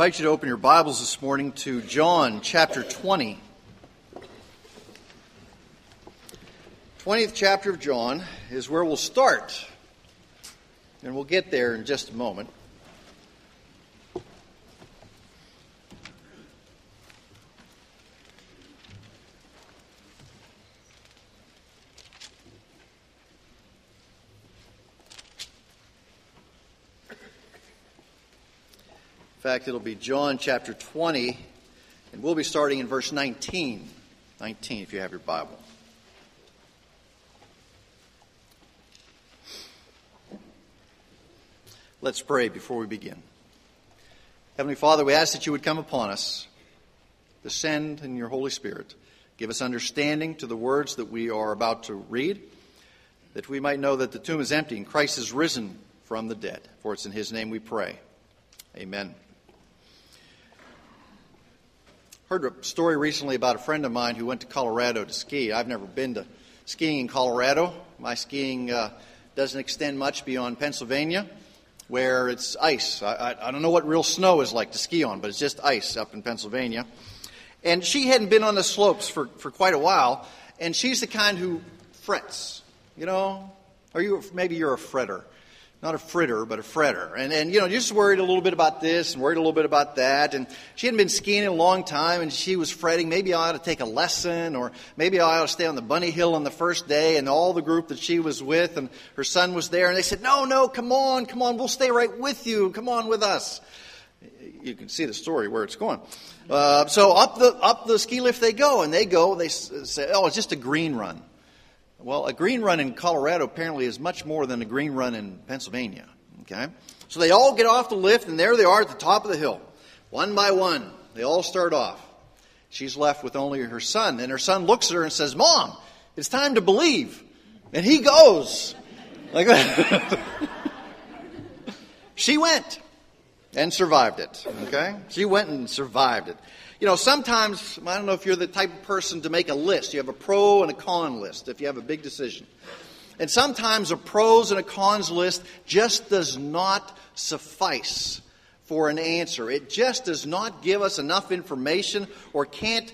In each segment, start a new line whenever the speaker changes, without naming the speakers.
invite you to open your Bibles this morning to John chapter 20. 20th chapter of John is where we'll start, and we'll get there in just a moment. Fact, it'll be John chapter 20, and we'll be starting in verse 19. 19, if you have your Bible. Let's pray before we begin. Heavenly Father, we ask that you would come upon us, descend in your Holy Spirit, give us understanding to the words that we are about to read, that we might know that the tomb is empty and Christ is risen from the dead. For it's in his name we pray. Amen. Heard a story recently about a friend of mine who went to Colorado to ski. I've never been to skiing in Colorado. My skiing uh, doesn't extend much beyond Pennsylvania, where it's ice. I, I, I don't know what real snow is like to ski on, but it's just ice up in Pennsylvania. And she hadn't been on the slopes for, for quite a while, and she's the kind who frets. You know, or you maybe you're a fretter not a fritter, but a fretter. And, and, you know, just worried a little bit about this and worried a little bit about that. And she hadn't been skiing in a long time and she was fretting, maybe I ought to take a lesson or maybe I ought to stay on the bunny hill on the first day. And all the group that she was with and her son was there and they said, no, no, come on, come on, we'll stay right with you. Come on with us. You can see the story where it's going. Uh, so up the, up the ski lift they go and they go, they say, oh, it's just a green run. Well, a green run in Colorado apparently is much more than a green run in Pennsylvania. Okay? So they all get off the lift, and there they are at the top of the hill. One by one, they all start off. She's left with only her son, and her son looks at her and says, Mom, it's time to believe. And he goes. Like that. she went and survived it. Okay? She went and survived it. You know, sometimes, I don't know if you're the type of person to make a list. You have a pro and a con list if you have a big decision. And sometimes a pros and a cons list just does not suffice for an answer. It just does not give us enough information or can't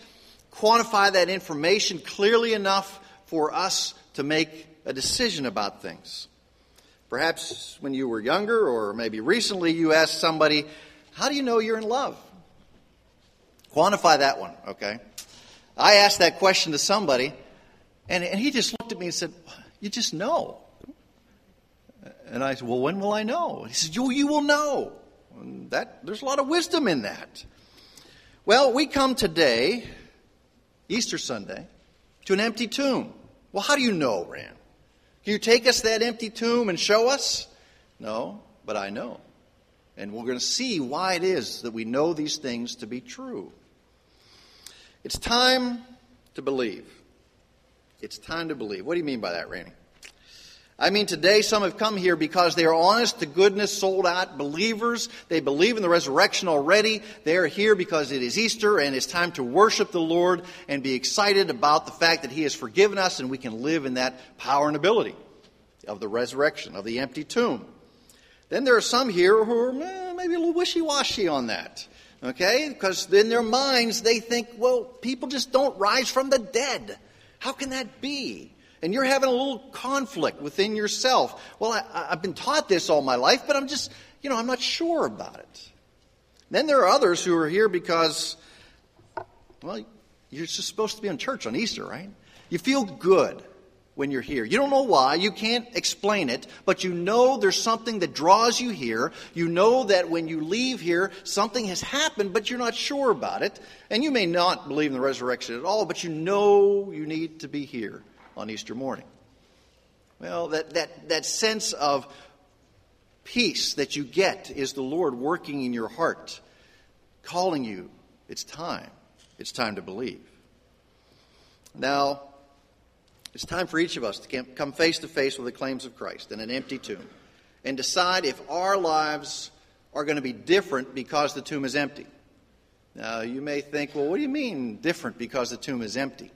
quantify that information clearly enough for us to make a decision about things. Perhaps when you were younger or maybe recently you asked somebody, How do you know you're in love? Quantify that one, okay? I asked that question to somebody, and, and he just looked at me and said, You just know. And I said, Well, when will I know? He said, You, you will know. And that, there's a lot of wisdom in that. Well, we come today, Easter Sunday, to an empty tomb. Well, how do you know, Rand? Can you take us that empty tomb and show us? No, but I know. And we're going to see why it is that we know these things to be true. It's time to believe. It's time to believe. What do you mean by that, Randy? I mean, today some have come here because they are honest to goodness, sold out believers. They believe in the resurrection already. They are here because it is Easter and it's time to worship the Lord and be excited about the fact that He has forgiven us and we can live in that power and ability of the resurrection, of the empty tomb. Then there are some here who are eh, maybe a little wishy washy on that. Okay? Because in their minds, they think, well, people just don't rise from the dead. How can that be? And you're having a little conflict within yourself. Well, I, have been taught this all my life, but I'm just, you know, I'm not sure about it. Then there are others who are here because, well, you're just supposed to be in church on Easter, right? You feel good when you're here. You don't know why, you can't explain it, but you know there's something that draws you here. You know that when you leave here, something has happened, but you're not sure about it. And you may not believe in the resurrection at all, but you know you need to be here on Easter morning. Well, that, that, that sense of peace that you get is the Lord working in your heart, calling you. It's time. It's time to believe. Now, it's time for each of us to come face to face with the claims of Christ in an empty tomb and decide if our lives are going to be different because the tomb is empty. Now, you may think, well, what do you mean different because the tomb is empty?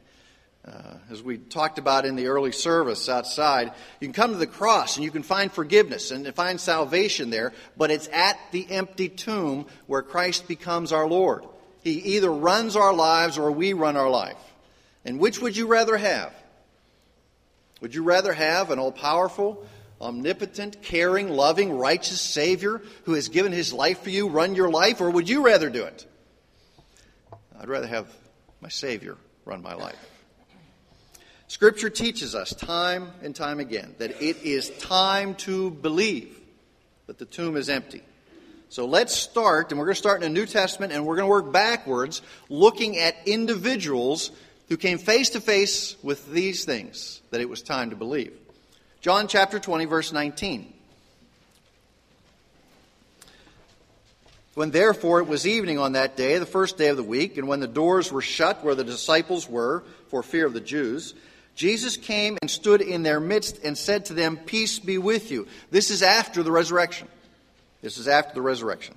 Uh, as we talked about in the early service outside, you can come to the cross and you can find forgiveness and find salvation there, but it's at the empty tomb where Christ becomes our Lord. He either runs our lives or we run our life. And which would you rather have? Would you rather have an all powerful, omnipotent, caring, loving, righteous Savior who has given his life for you run your life, or would you rather do it? I'd rather have my Savior run my life. Scripture teaches us time and time again that it is time to believe that the tomb is empty. So let's start, and we're going to start in the New Testament, and we're going to work backwards, looking at individuals who came face to face with these things that it was time to believe. John chapter 20, verse 19. When therefore it was evening on that day, the first day of the week, and when the doors were shut where the disciples were for fear of the Jews, Jesus came and stood in their midst and said to them, Peace be with you. This is after the resurrection. This is after the resurrection.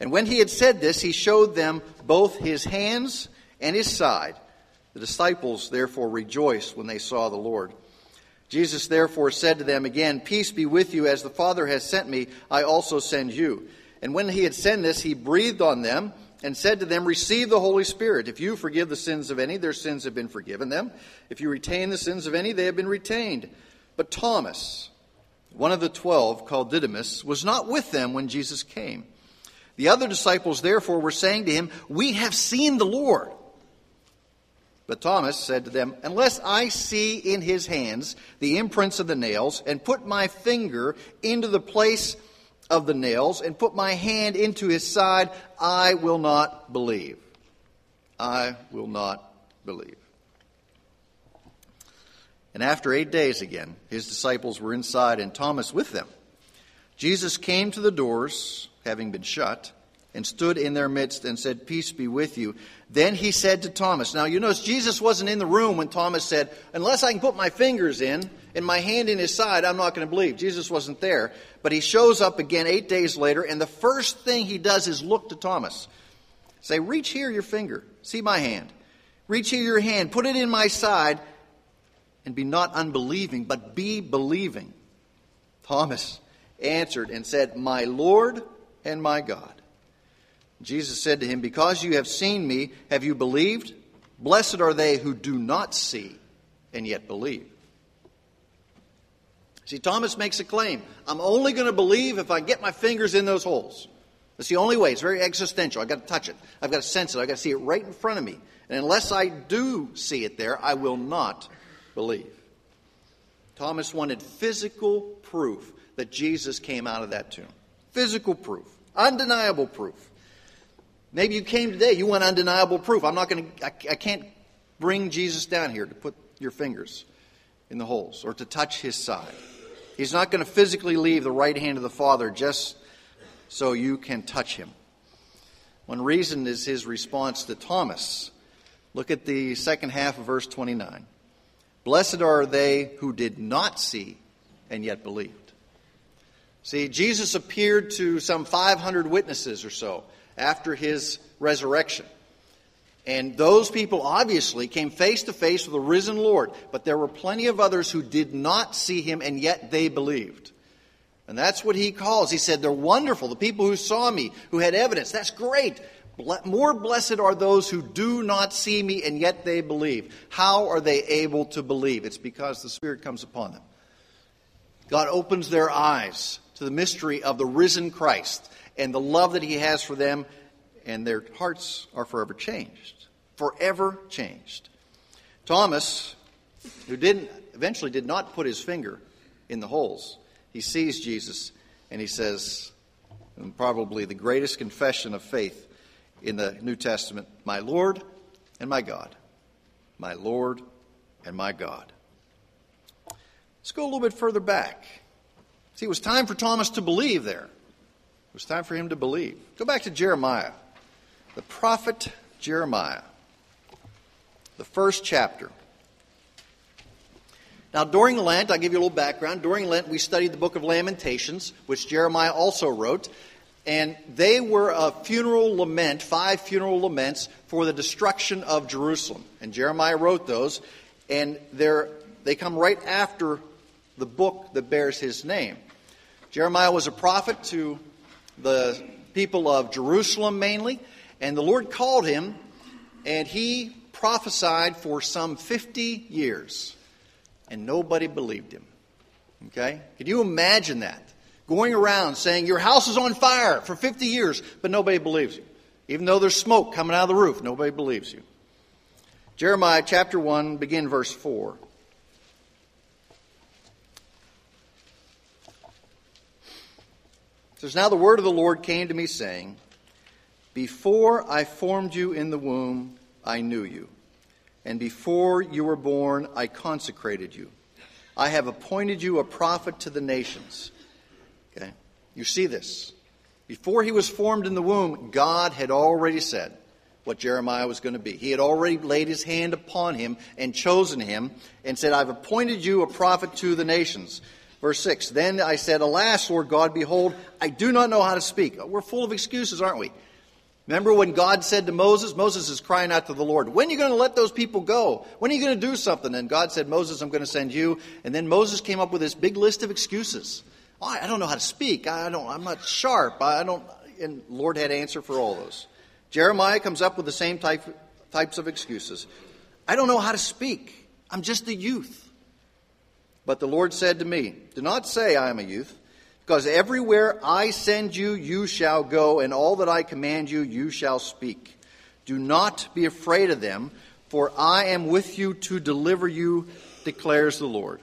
And when he had said this, he showed them both his hands and his side. The disciples therefore rejoiced when they saw the Lord. Jesus therefore said to them again, Peace be with you, as the Father has sent me, I also send you. And when he had said this, he breathed on them and said to them, Receive the Holy Spirit. If you forgive the sins of any, their sins have been forgiven them. If you retain the sins of any, they have been retained. But Thomas, one of the twelve, called Didymus, was not with them when Jesus came. The other disciples, therefore, were saying to him, We have seen the Lord. But Thomas said to them, Unless I see in his hands the imprints of the nails, and put my finger into the place of the nails and put my hand into his side, I will not believe. I will not believe. And after eight days again, his disciples were inside and Thomas with them. Jesus came to the doors, having been shut, and stood in their midst and said, Peace be with you. Then he said to Thomas, Now you notice Jesus wasn't in the room when Thomas said, Unless I can put my fingers in and my hand in his side, I'm not going to believe. Jesus wasn't there. But he shows up again eight days later, and the first thing he does is look to Thomas. Say, Reach here your finger. See my hand. Reach here your hand. Put it in my side. And be not unbelieving, but be believing. Thomas answered and said, My Lord and my God. Jesus said to him, Because you have seen me, have you believed? Blessed are they who do not see and yet believe. See, Thomas makes a claim. I'm only going to believe if I get my fingers in those holes. That's the only way. It's very existential. I've got to touch it. I've got to sense it. I've got to see it right in front of me. And unless I do see it there, I will not believe. Thomas wanted physical proof that Jesus came out of that tomb. Physical proof. Undeniable proof. Maybe you came today, you want undeniable proof. I'm not going to, I, can't bring Jesus down here to put your fingers in the holes or to touch his side. He's not going to physically leave the right hand of the Father just so you can touch him. One reason is his response to Thomas. Look at the second half of verse 29. Blessed are they who did not see and yet believed. See, Jesus appeared to some 500 witnesses or so after his resurrection. And those people obviously came face to face with the risen Lord, but there were plenty of others who did not see him and yet they believed. And that's what he calls. He said, They're wonderful. The people who saw me, who had evidence, that's great. More blessed are those who do not see me and yet they believe. How are they able to believe? It's because the Spirit comes upon them. God opens their eyes to the mystery of the risen Christ and the love that He has for them, and their hearts are forever changed. Forever changed. Thomas, who didn't eventually did not put his finger in the holes, he sees Jesus and he says, probably the greatest confession of faith in the New Testament, My Lord and my God. My Lord and my God. Let's go a little bit further back. See, it was time for Thomas to believe there. It was time for him to believe. Go back to Jeremiah, the prophet Jeremiah, the first chapter. Now, during Lent, I'll give you a little background. During Lent, we studied the book of Lamentations, which Jeremiah also wrote. And they were a funeral lament, five funeral laments for the destruction of Jerusalem. And Jeremiah wrote those. and they come right after the book that bears his name. Jeremiah was a prophet to the people of Jerusalem mainly, and the Lord called him, and he prophesied for some 50 years, and nobody believed him. Okay? Can you imagine that? Going around saying, Your house is on fire for 50 years, but nobody believes you. Even though there's smoke coming out of the roof, nobody believes you. Jeremiah chapter 1, begin verse 4. Says, Now the word of the Lord came to me, saying, Before I formed you in the womb, I knew you. And before you were born, I consecrated you. I have appointed you a prophet to the nations. Okay? You see this. Before he was formed in the womb, God had already said what Jeremiah was going to be. He had already laid his hand upon him and chosen him and said, I've appointed you a prophet to the nations. Verse 6 Then I said, Alas, Lord God, behold, I do not know how to speak. Uh, we're full of excuses, aren't we? Remember when God said to Moses, Moses is crying out to the Lord, When are you going to let those people go? When are you going to do something? And God said, Moses, I'm going to send you. And then Moses came up with this big list of excuses. Oh, I don't know how to speak. I don't, I'm not sharp. I don't. And Lord had answer for all those. Jeremiah comes up with the same type, types of excuses. I don't know how to speak. I'm just a youth. But the Lord said to me, Do not say I am a youth because everywhere I send you, you shall go, and all that I command you, you shall speak. Do not be afraid of them, for I am with you to deliver you, declares the Lord.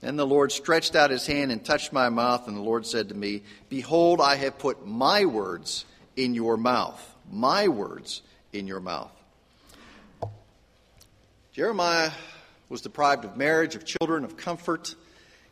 Then the Lord stretched out his hand and touched my mouth, and the Lord said to me, Behold, I have put my words in your mouth. My words in your mouth. Jeremiah was deprived of marriage, of children, of comfort.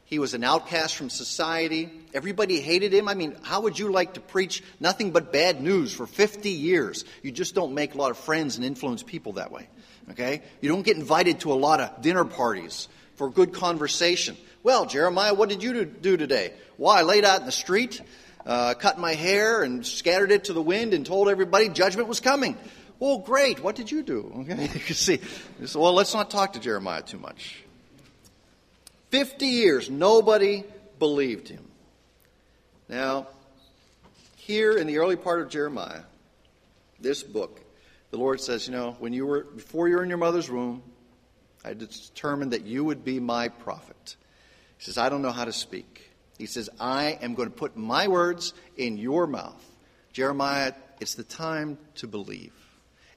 He was an outcast from society. Everybody hated him. I mean, how would you like to preach nothing but bad news for 50 years? You just don't make a lot of friends and influence people that way. Okay? You don't get invited to a lot of dinner parties for good conversation. Well, Jeremiah, what did you do today? Well, I laid out in the street, uh, cut my hair, and scattered it to the wind and told everybody judgment was coming. Well, great. What did you do? Okay, you can see. Well, let's not talk to Jeremiah too much. 50 years, nobody believed him. Now, here in the early part of Jeremiah, this book, the Lord says, you know, when you were before you were in your mother's womb, I determined that you would be my prophet. He says, I don't know how to speak. He says, I am going to put my words in your mouth. Jeremiah, it's the time to believe.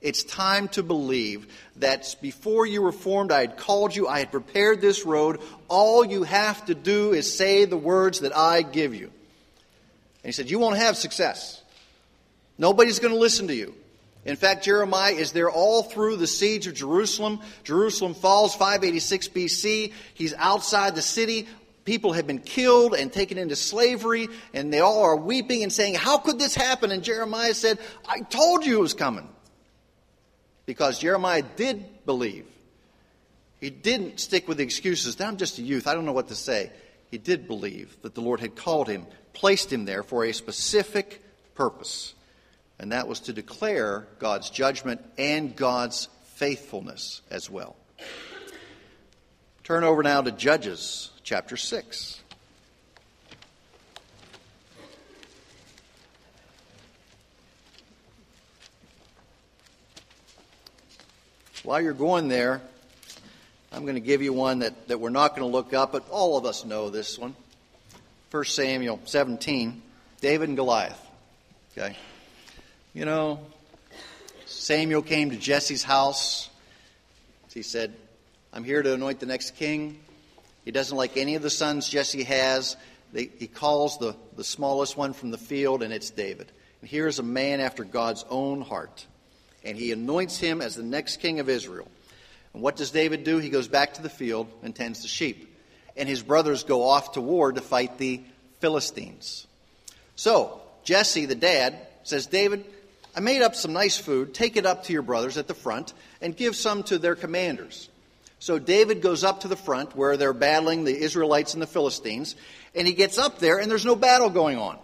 It's time to believe that before you were formed, I had called you, I had prepared this road. All you have to do is say the words that I give you. And he said, You won't have success. Nobody's going to listen to you. In fact, Jeremiah is there all through the siege of Jerusalem. Jerusalem falls 586 BC. He's outside the city. People have been killed and taken into slavery, and they all are weeping and saying, How could this happen? And Jeremiah said, I told you it was coming because Jeremiah did believe. He didn't stick with the excuses. Now I'm just a youth. I don't know what to say. He did believe that the Lord had called him, placed him there for a specific purpose, and that was to declare God's judgment and God's faithfulness as well. Turn over now to Judges chapter 6. While you're going there, I'm going to give you one that, that we're not going to look up, but all of us know this one. 1 Samuel 17, David and Goliath. Okay? You know, Samuel came to Jesse's house. He said, I'm here to anoint the next king. He doesn't like any of the sons Jesse has. They, he calls the, the smallest one from the field, and it's David. And here's a man after God's own heart and he anoints him as the next king of Israel. And what does David do? He goes back to the field and tends the sheep. And his brothers go off to war to fight the Philistines. So, Jesse, the dad, says, David, I made up some nice food. Take it up to your brothers at the front and give some to their commanders. So David goes up to the front where they're battling the Israelites and the Philistines, and he gets up there and there's no battle going on.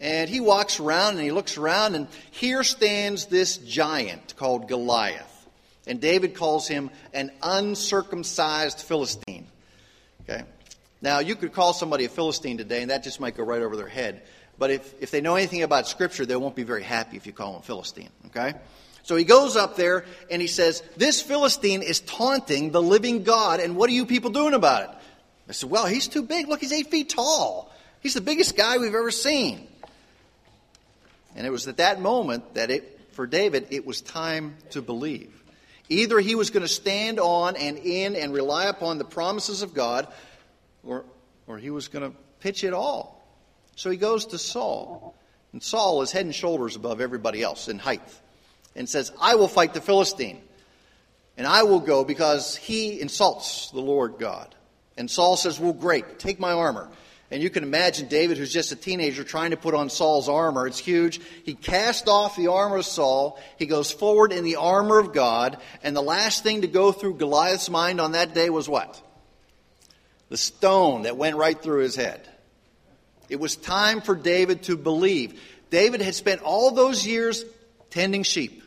And he walks around and he looks around, and here stands this giant called Goliath. And David calls him an uncircumcised Philistine. Okay? Now, you could call somebody a Philistine today, and that just might go right over their head. But if, if they know anything about Scripture, they won't be very happy if you call them Philistine. Okay? So he goes up there and he says, This Philistine is taunting the living God, and what are you people doing about it? I said, Well, he's too big. Look, he's eight feet tall. He's the biggest guy we've ever seen. And it was at that moment that it, for David, it was time to believe. Either he was going to stand on and in and rely upon the promises of God, or, or he was going to pitch it all. So he goes to Saul. And Saul is head and shoulders above everybody else in height and says, I will fight the Philistine. And I will go because he insults the Lord God. And Saul says, Well, great, take my armor. And you can imagine David, who's just a teenager, trying to put on Saul's armor. It's huge. He cast off the armor of Saul. He goes forward in the armor of God. And the last thing to go through Goliath's mind on that day was what? The stone that went right through his head. It was time for David to believe. David had spent all those years tending sheep.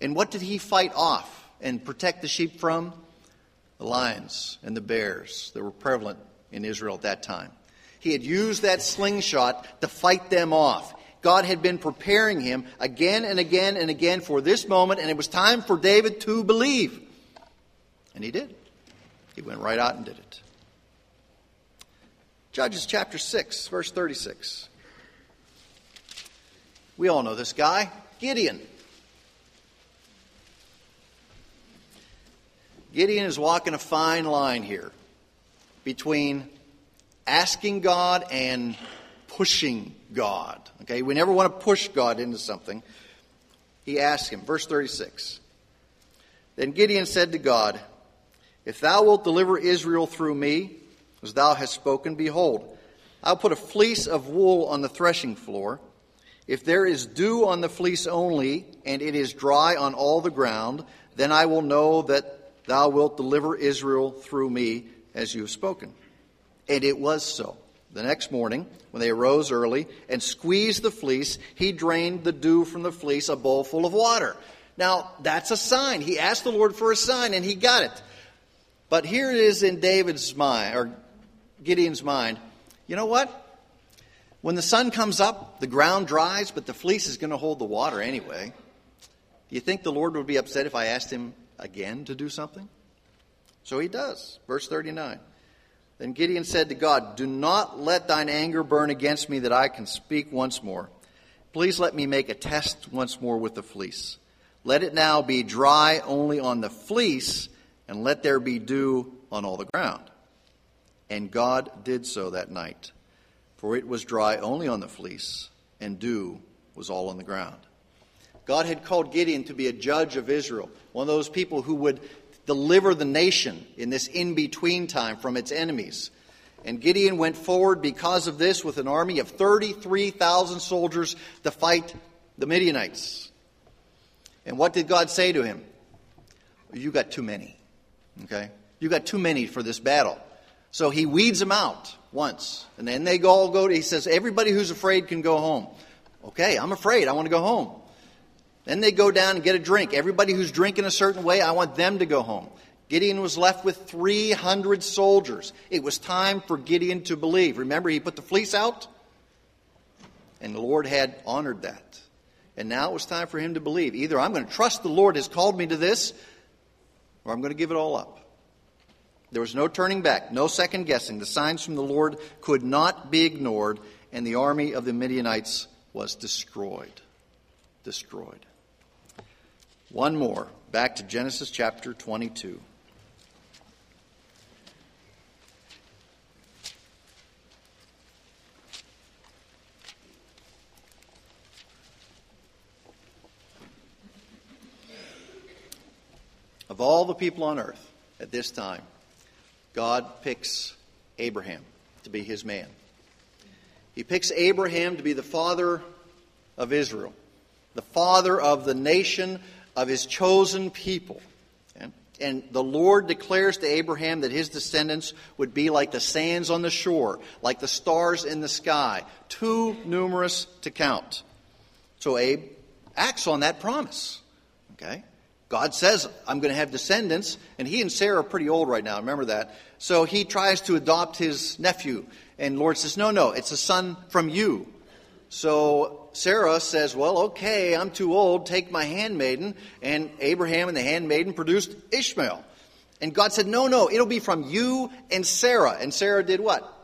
And what did he fight off and protect the sheep from? The lions and the bears that were prevalent in Israel at that time. He had used that slingshot to fight them off. God had been preparing him again and again and again for this moment, and it was time for David to believe. And he did. He went right out and did it. Judges chapter 6, verse 36. We all know this guy, Gideon. Gideon is walking a fine line here between asking God and pushing God. Okay, we never want to push God into something. He asked him, verse 36. Then Gideon said to God, If thou wilt deliver Israel through me, as thou hast spoken, behold, I'll put a fleece of wool on the threshing floor. If there is dew on the fleece only, and it is dry on all the ground, then I will know that thou wilt deliver Israel through me, as you have spoken. And it was so. The next morning, when they arose early and squeezed the fleece, he drained the dew from the fleece, a bowl full of water. Now, that's a sign. He asked the Lord for a sign, and he got it. But here it is in David's mind, or Gideon's mind. You know what? When the sun comes up, the ground dries, but the fleece is going to hold the water anyway. Do you think the Lord would be upset if I asked him again to do something? So he does. Verse 39. Then Gideon said to God, Do not let thine anger burn against me that I can speak once more. Please let me make a test once more with the fleece. Let it now be dry only on the fleece, and let there be dew on all the ground. And God did so that night, for it was dry only on the fleece, and dew was all on the ground. God had called Gideon to be a judge of Israel, one of those people who would deliver the nation in this in between time from its enemies. And Gideon went forward because of this with an army of 33,000 soldiers to fight the Midianites. And what did God say to him? You got too many. Okay? You got too many for this battle. So he weeds them out once. And then they all go to, he says, everybody who's afraid can go home. Okay, I'm afraid. I want to go home. Then they go down and get a drink. Everybody who's drinking a certain way, I want them to go home. Gideon was left with 300 soldiers. It was time for Gideon to believe. Remember, he put the fleece out, and the Lord had honored that. And now it was time for him to believe. Either I'm going to trust the Lord has called me to this, or I'm going to give it all up. There was no turning back, no second guessing. The signs from the Lord could not be ignored, and the army of the Midianites was destroyed. Destroyed. One more, back to Genesis chapter 22. Of all the people on earth at this time, God picks Abraham to be his man. He picks Abraham to be the father of Israel, the father of the nation of his chosen people. And the Lord declares to Abraham that his descendants would be like the sands on the shore, like the stars in the sky, too numerous to count. So Abe acts on that promise. Okay? God says, I'm going to have descendants, and he and Sarah are pretty old right now, remember that. So he tries to adopt his nephew, and Lord says, No, no, it's a son from you. So Sarah says, Well, okay, I'm too old, take my handmaiden. And Abraham and the handmaiden produced Ishmael. And God said, No, no, it'll be from you and Sarah. And Sarah did what?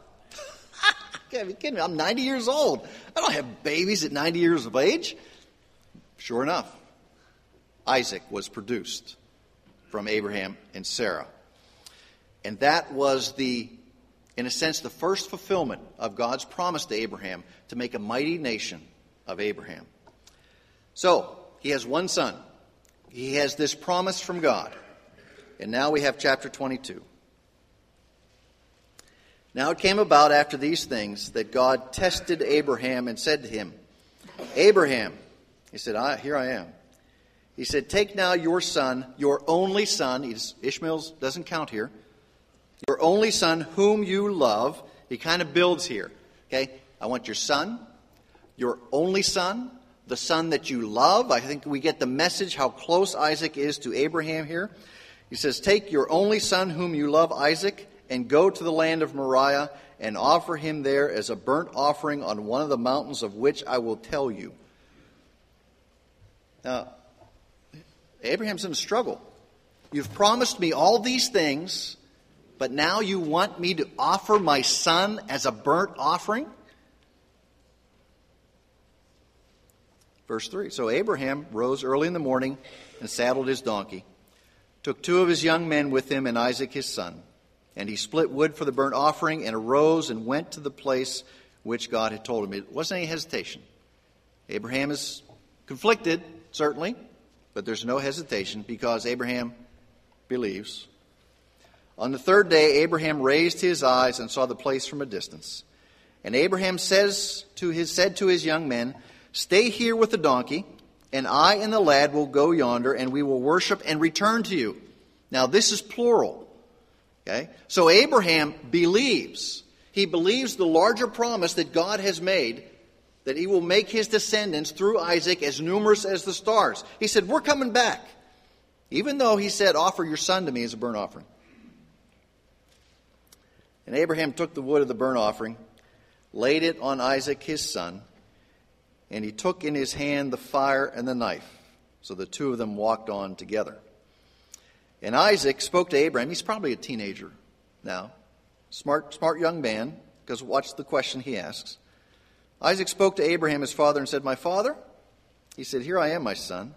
can't be kidding me. I'm 90 years old. I don't have babies at 90 years of age. Sure enough, Isaac was produced from Abraham and Sarah. And that was the, in a sense, the first fulfillment of God's promise to Abraham to make a mighty nation of Abraham. So, he has one son. He has this promise from God. And now we have chapter 22. Now it came about after these things that God tested Abraham and said to him, Abraham, he said, I, Here I am. He said, Take now your son, your only son, Ishmael doesn't count here, your only son, whom you love. He kind of builds here. Okay? I want your son, your only son, the son that you love. I think we get the message how close Isaac is to Abraham here. He says, Take your only son, whom you love, Isaac, and go to the land of Moriah and offer him there as a burnt offering on one of the mountains of which I will tell you. Now, Abraham's in a struggle. You've promised me all these things, but now you want me to offer my son as a burnt offering? Verse 3 So Abraham rose early in the morning and saddled his donkey, took two of his young men with him and Isaac his son. And he split wood for the burnt offering and arose and went to the place which God had told him. It wasn't any hesitation. Abraham is conflicted, certainly, but there's no hesitation because Abraham believes. On the third day, Abraham raised his eyes and saw the place from a distance. And Abraham says to his, said to his young men, Stay here with the donkey, and I and the lad will go yonder, and we will worship and return to you. Now, this is plural. Okay? So Abraham believes. He believes the larger promise that God has made that he will make his descendants through Isaac as numerous as the stars. He said, We're coming back. Even though he said, Offer your son to me as a burnt offering. And Abraham took the wood of the burnt offering, laid it on Isaac his son, and he took in his hand the fire and the knife. So the two of them walked on together. And Isaac spoke to Abraham. He's probably a teenager now. Smart, smart young man, because watch the question he asks. Isaac spoke to Abraham, his father, and said, My father? He said, Here I am, my son.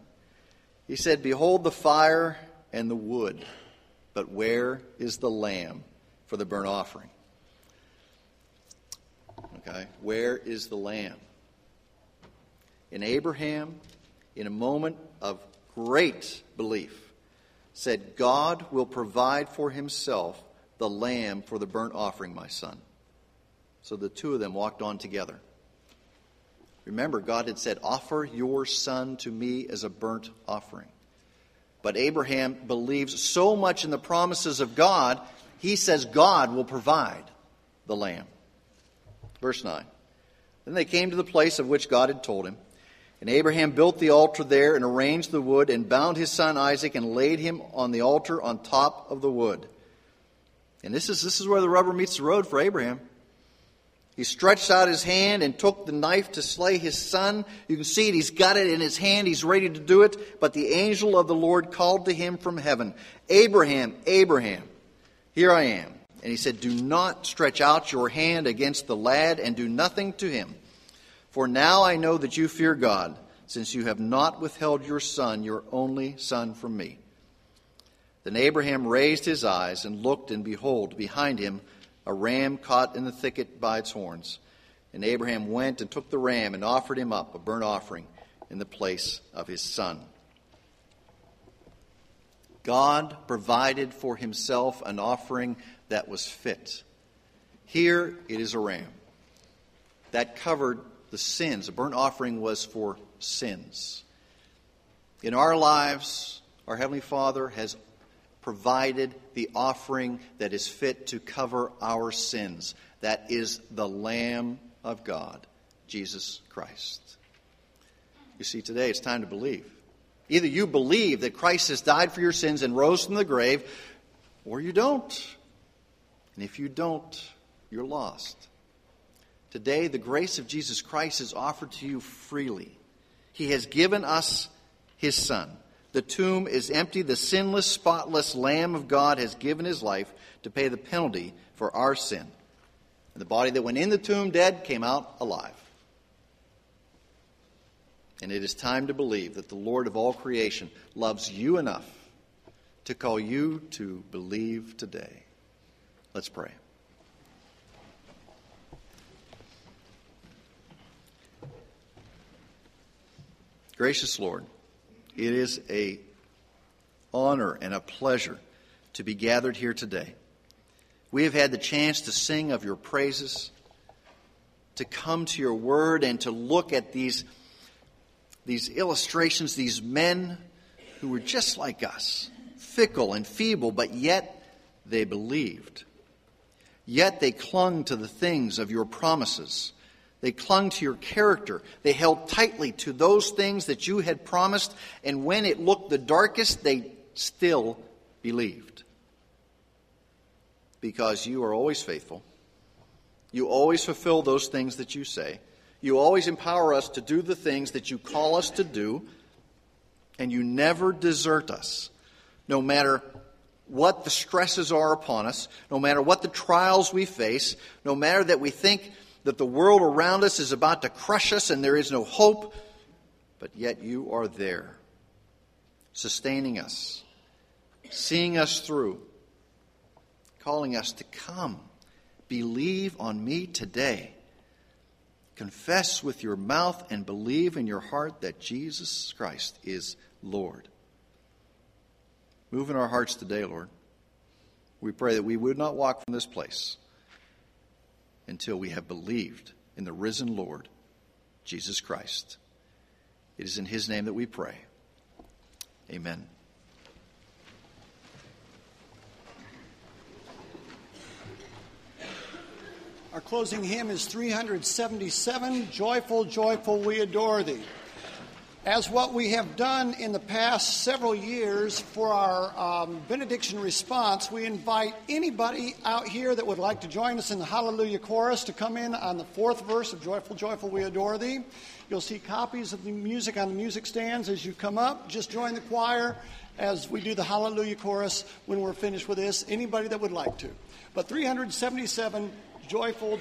He said, Behold the fire and the wood, but where is the lamb for the burnt offering? Okay, where is the lamb? In Abraham, in a moment of great belief, said, God will provide for himself the lamb for the burnt offering, my son. So the two of them walked on together. Remember, God had said, Offer your son to me as a burnt offering. But Abraham believes so much in the promises of God, he says God will provide the lamb. Verse 9. Then they came to the place of which God had told him. And Abraham built the altar there and arranged the wood and bound his son Isaac and laid him on the altar on top of the wood. And this is, this is where the rubber meets the road for Abraham. He stretched out his hand and took the knife to slay his son. You can see it. He's got it in his hand. He's ready to do it. But the angel of the Lord called to him from heaven, Abraham, Abraham, here I am. And he said, Do not stretch out your hand against the lad and do nothing to him. For now I know that you fear God, since you have not withheld your son, your only son, from me. Then Abraham raised his eyes and looked, and behold, behind him a ram caught in the thicket by its horns. And Abraham went and took the ram and offered him up a burnt offering in the place of his son. God provided for himself an offering that was fit. Here it is a ram that covered the sins. A burnt offering was for sins. In our lives, our Heavenly Father has provided the offering that is fit to cover our sins. That is the Lamb of God, Jesus Christ. You see, today it's time to believe. Either you believe that Christ has died for your sins and rose from the grave, or you don't. And if you don't, you're lost. Today, the grace of Jesus Christ is offered to you freely. He has given us His Son. The tomb is empty. The sinless, spotless Lamb of God has given His life to pay the penalty for our sin. And the body that went in the tomb dead came out alive. And it is time to believe that the Lord of all creation loves you enough to call you to believe today. Let's pray. Gracious Lord, it is a honor and a pleasure to be gathered here today. We have had the chance to sing of your praises, to come to your word, and to look at these, these illustrations, these men who were just like us, fickle and feeble, but yet they believed. Yet they clung to the things of your promises. They clung to your character. They held tightly to those things that you had promised, and when it looked the darkest, they still believed. Because you are always faithful. You always fulfill those things that you say. You always empower us to do the things that you call us to do, and you never desert us, no matter what the stresses are upon us, no matter what the trials we face, no matter that we think that the world around us is about to crush us and there is no hope, but yet you are there, sustaining us, seeing us through, calling us to come. Believe on me today. Confess with your mouth and believe in your heart that Jesus Christ is Lord. Move in our hearts today, Lord. We pray that we would not walk from this place until we have believed in the risen Lord, Jesus Christ. It is in His name that we pray. Amen.
Our closing hymn is 377 Joyful, Joyful, We Adore Thee as what we have done in the past several years for our um, benediction response, we invite anybody out here that would like to join us in the Hallelujah Chorus to come in on the fourth verse of Joyful, Joyful, We Adore Thee. You'll see copies of the music on the music stands as you come up. Just join the choir as we do the Hallelujah Chorus when we're finished with this. Anybody that would like to. But 377 Joyful.